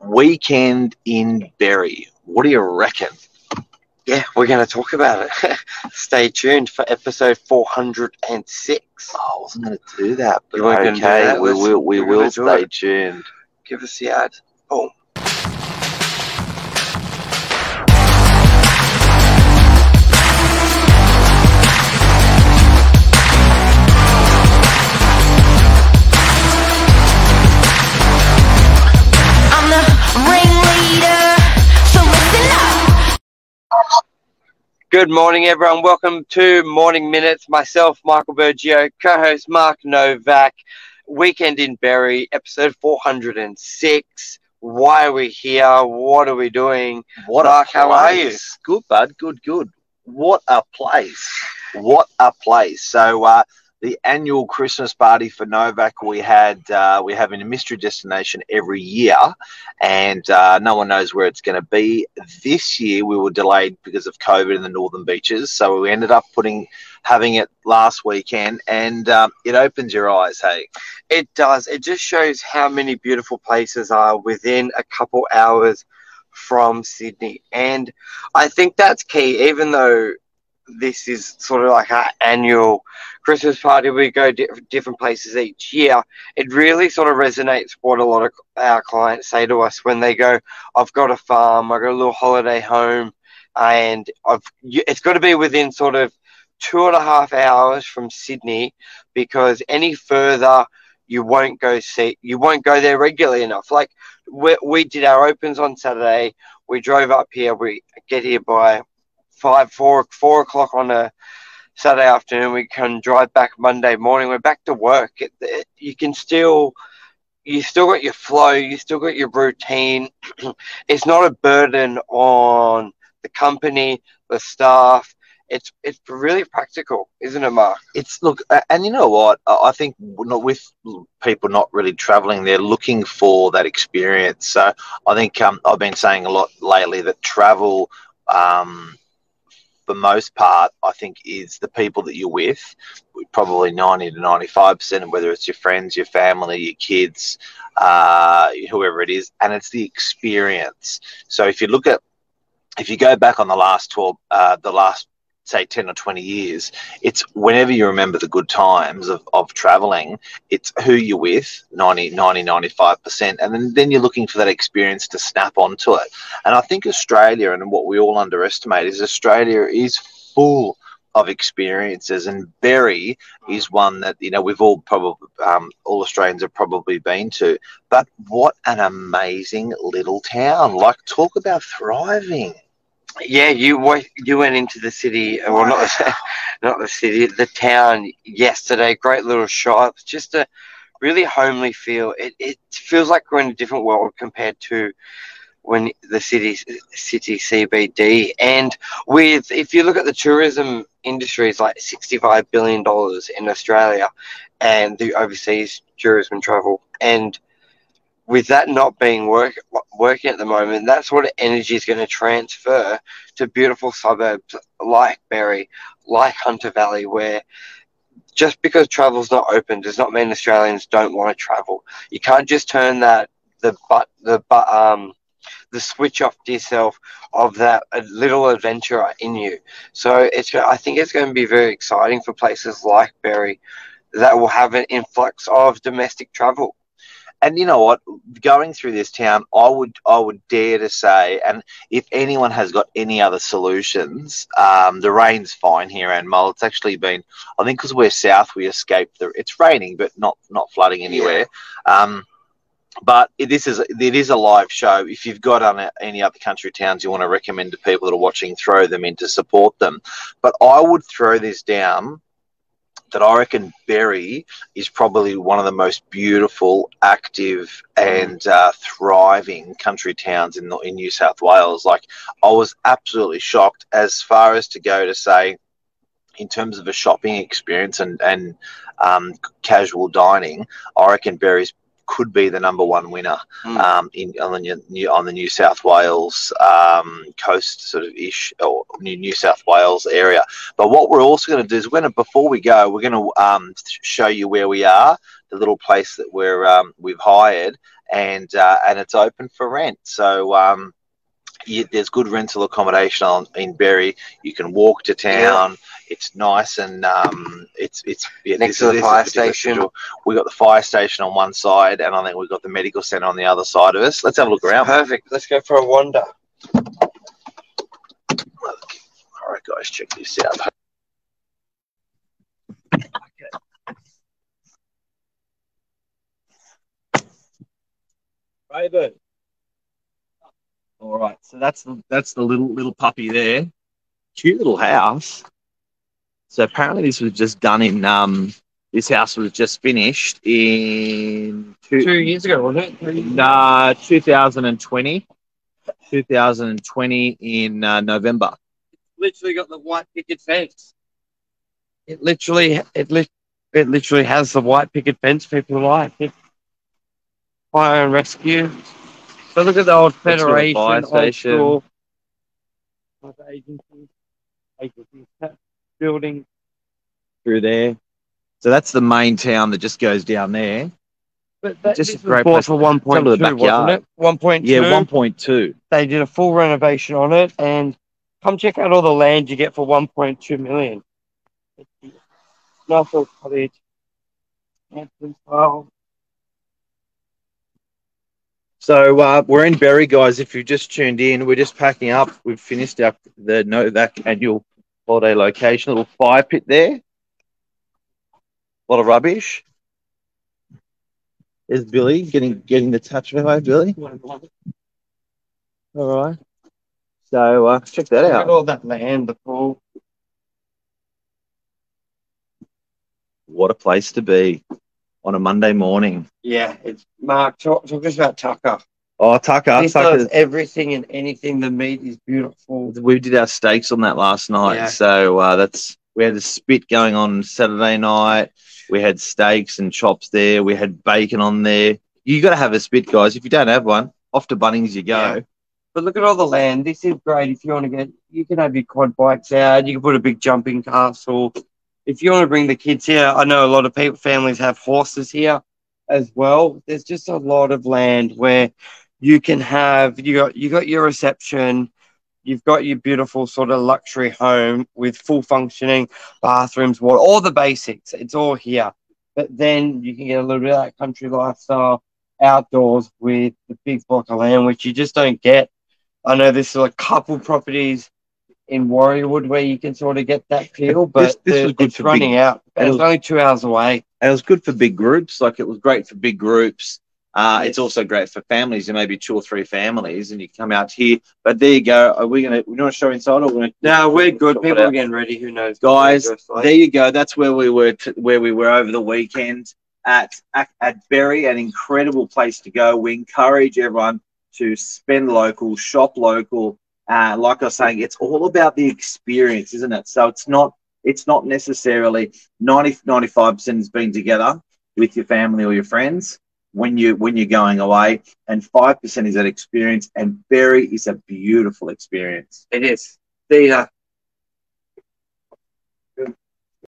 weekend in Berry. What do you reckon? Yeah, we're going to talk about it. Stay tuned for episode 406. Oh, I wasn't going to do that, but You weren't do okay, that? we will. We will stay tuned. Give us the ad. Boom. Good morning, everyone. Welcome to Morning Minutes. Myself, Michael Bergio, co-host Mark Novak. Weekend in Berry, episode 406. Why are we here? What are we doing? What Mark, how are you? Good, bud. Good, good. What a place. What a place. So, uh, the annual Christmas party for Novak we had uh, we have in a mystery destination every year, and uh, no one knows where it's going to be. This year we were delayed because of COVID in the northern beaches, so we ended up putting having it last weekend, and um, it opens your eyes. Hey, It does. It just shows how many beautiful places are within a couple hours from Sydney. And I think that's key, even though this is sort of like our annual Christmas party, we go di- different places each year. It really sort of resonates what a lot of our clients say to us when they go, I've got a farm, I've got a little holiday home, and I've, it's got to be within sort of two and a half hours from Sydney because any further you won't go see you won't go there regularly enough. Like we, we did our opens on saturday. We drove up here. We get here by five four four o'clock on a saturday afternoon. We can drive back monday morning. We're back to work. It, it- you can still you still got your flow. You still got your routine. It's not a burden on the company the staff. It's it's really practical isn't it mark? It's look, and you know what? I think with people not really traveling, they're looking for that experience. So I think um, I've been saying a lot lately that travel, um, for most part, I think is the people that you're with. Probably ninety to ninety-five percent, whether it's your friends, your family, your kids, uh, whoever it is, and it's the experience. So if you look at, if you go back on the last twelve, uh, the last say 10 or 20 years it's whenever you remember the good times of, of traveling it's who you're with 90 90 95% and then, then you're looking for that experience to snap onto it. And i think australia and what we all underestimate is australia is full of experiences and Berry is one that you know we've all probably um, all Australians have probably been to. But what an amazing little town. Like talk about thriving Yeah, you you went into the city, uh, well, not the, not the city, the town yesterday. Great little shops, just a really homely feel. It it feels like we're in a different world compared to when the city city CBD. And with if you look at the tourism industry, it's like sixty five billion dollars in Australia, and the overseas tourism travel and with that not being work, working at the moment, that's what energy is going to transfer to beautiful suburbs like Berry, like Hunter Valley, where just because travel's not open does not mean Australians don't want to travel. You can't just turn that the but the but um the switch off to yourself of that little adventurer in you. So it's I think it's going to be very exciting for places like Berry that will have an influx of domestic travel. And you know what? Going through this town, I would I would dare to say, and if anyone has got any other solutions, um, the rain's fine here and Mull. It's actually been, I think, because we're south, we escaped the. It's raining, but not not flooding anywhere. Um, but it, this is it is a live show. If you've got on any other country towns you want to recommend to people that are watching, throw them in to support them. But I would throw this down that I reckon Berry is probably one of the most beautiful, active, and uh, thriving country towns in in New South Wales. Like I was absolutely shocked as far as to go to say, in terms of a shopping experience and and um, casual dining, I reckon Berry's could be the number one winner Mm. um, in on the new on the New South Wales um, coast sort of ish or New New South Wales area. But what we're also going to do is we're going to before we go, we're going to um, show you where we are, the little place that we're um, we've hired, and uh, and it's open for rent. So. Um, you, there's good rental accommodation on, in Berry. You can walk to town. It's nice and um, it's it's yeah, Next this to the fire station. schedule. We got the fire station on one side, and I think we've got the medical centre on the other side of us. Let's have a look around. Perfect. Let's go for a wander. All right, guys, check this out. Raven. All right, so that's the that's the little little puppy there. Cute little house. So apparently this was just done in um this house was just finished in two, Two years ago, wasn't it? Nah, 2020. 2020 in uh, November. literally got the white picket fence. It literally, it lit, it literally has the white picket fence people like. It, fire and rescue. So look at the old Federation, fire old station. school, other agencies, agencies, building. through there. So that's the main town that just goes down there. But that, Just this a great was bought for one point of the wasn't it? One point two. Yeah, 1.2. They did a full renovation on it, and come check out all the land you get for 1.2 million. Nice little cottage, Hampton style. So uh, we're in Berry, guys. If you've just tuned in, we're just packing up. We've finished our the Novak annual holiday location. little fire pit there. A lot of rubbish. Is Billy getting getting the touch of away, Billy. All right. So uh, check that Look at out. all that land, the pool. What a place to be on a Monday morning. Yeah, it's Mark. Talk, talk us about Tucker. Oh, Tucker, This Tucker. does everything and anything. The meat is beautiful. we did our steaks on that last night. Yeah. So uh, that's we had a spit going on Saturday night. We had steaks and chops there. We had bacon on there. You got to have a spit, guys. If you don't have one, off to Bunnings you go. Yeah. But look at all the land. This is great if you want to get. You can have your quad bikes out. You can put a big jumping castle. If you want to bring the kids here, I know a lot of people, families have horses here as well. There's just a lot of land where you can have. You got you got your reception. You've got your beautiful sort of luxury home with full functioning bathrooms, water, all the basics. It's all here. But then you can get a little bit of that country lifestyle outdoors with the big block of land, which you just don't get. I know there's a couple properties in Warriewood where you can sort of get that feel, but This- this the- was good it's for running big- out. And it it's only two hours away. And it was good for big groups. Like it was great for big groups. Uh, It's also great for families. There may be two or three families, and you come out here. But there you go. Are we gonna? We want to show inside, or we're gonna? No, we're good. People are getting ready. Who knows? guys like- there you go that's where we were t- where we were over the weekend at, at at Berry an incredible place to go we encourage everyone to spend local shop local uh, like I was saying it's all about the experience isn't it so it's not it's not necessarily 90 95% is being together with your family or your friends when you when you're going away and 5% is that experience and Berry is a beautiful experience It is. Theta,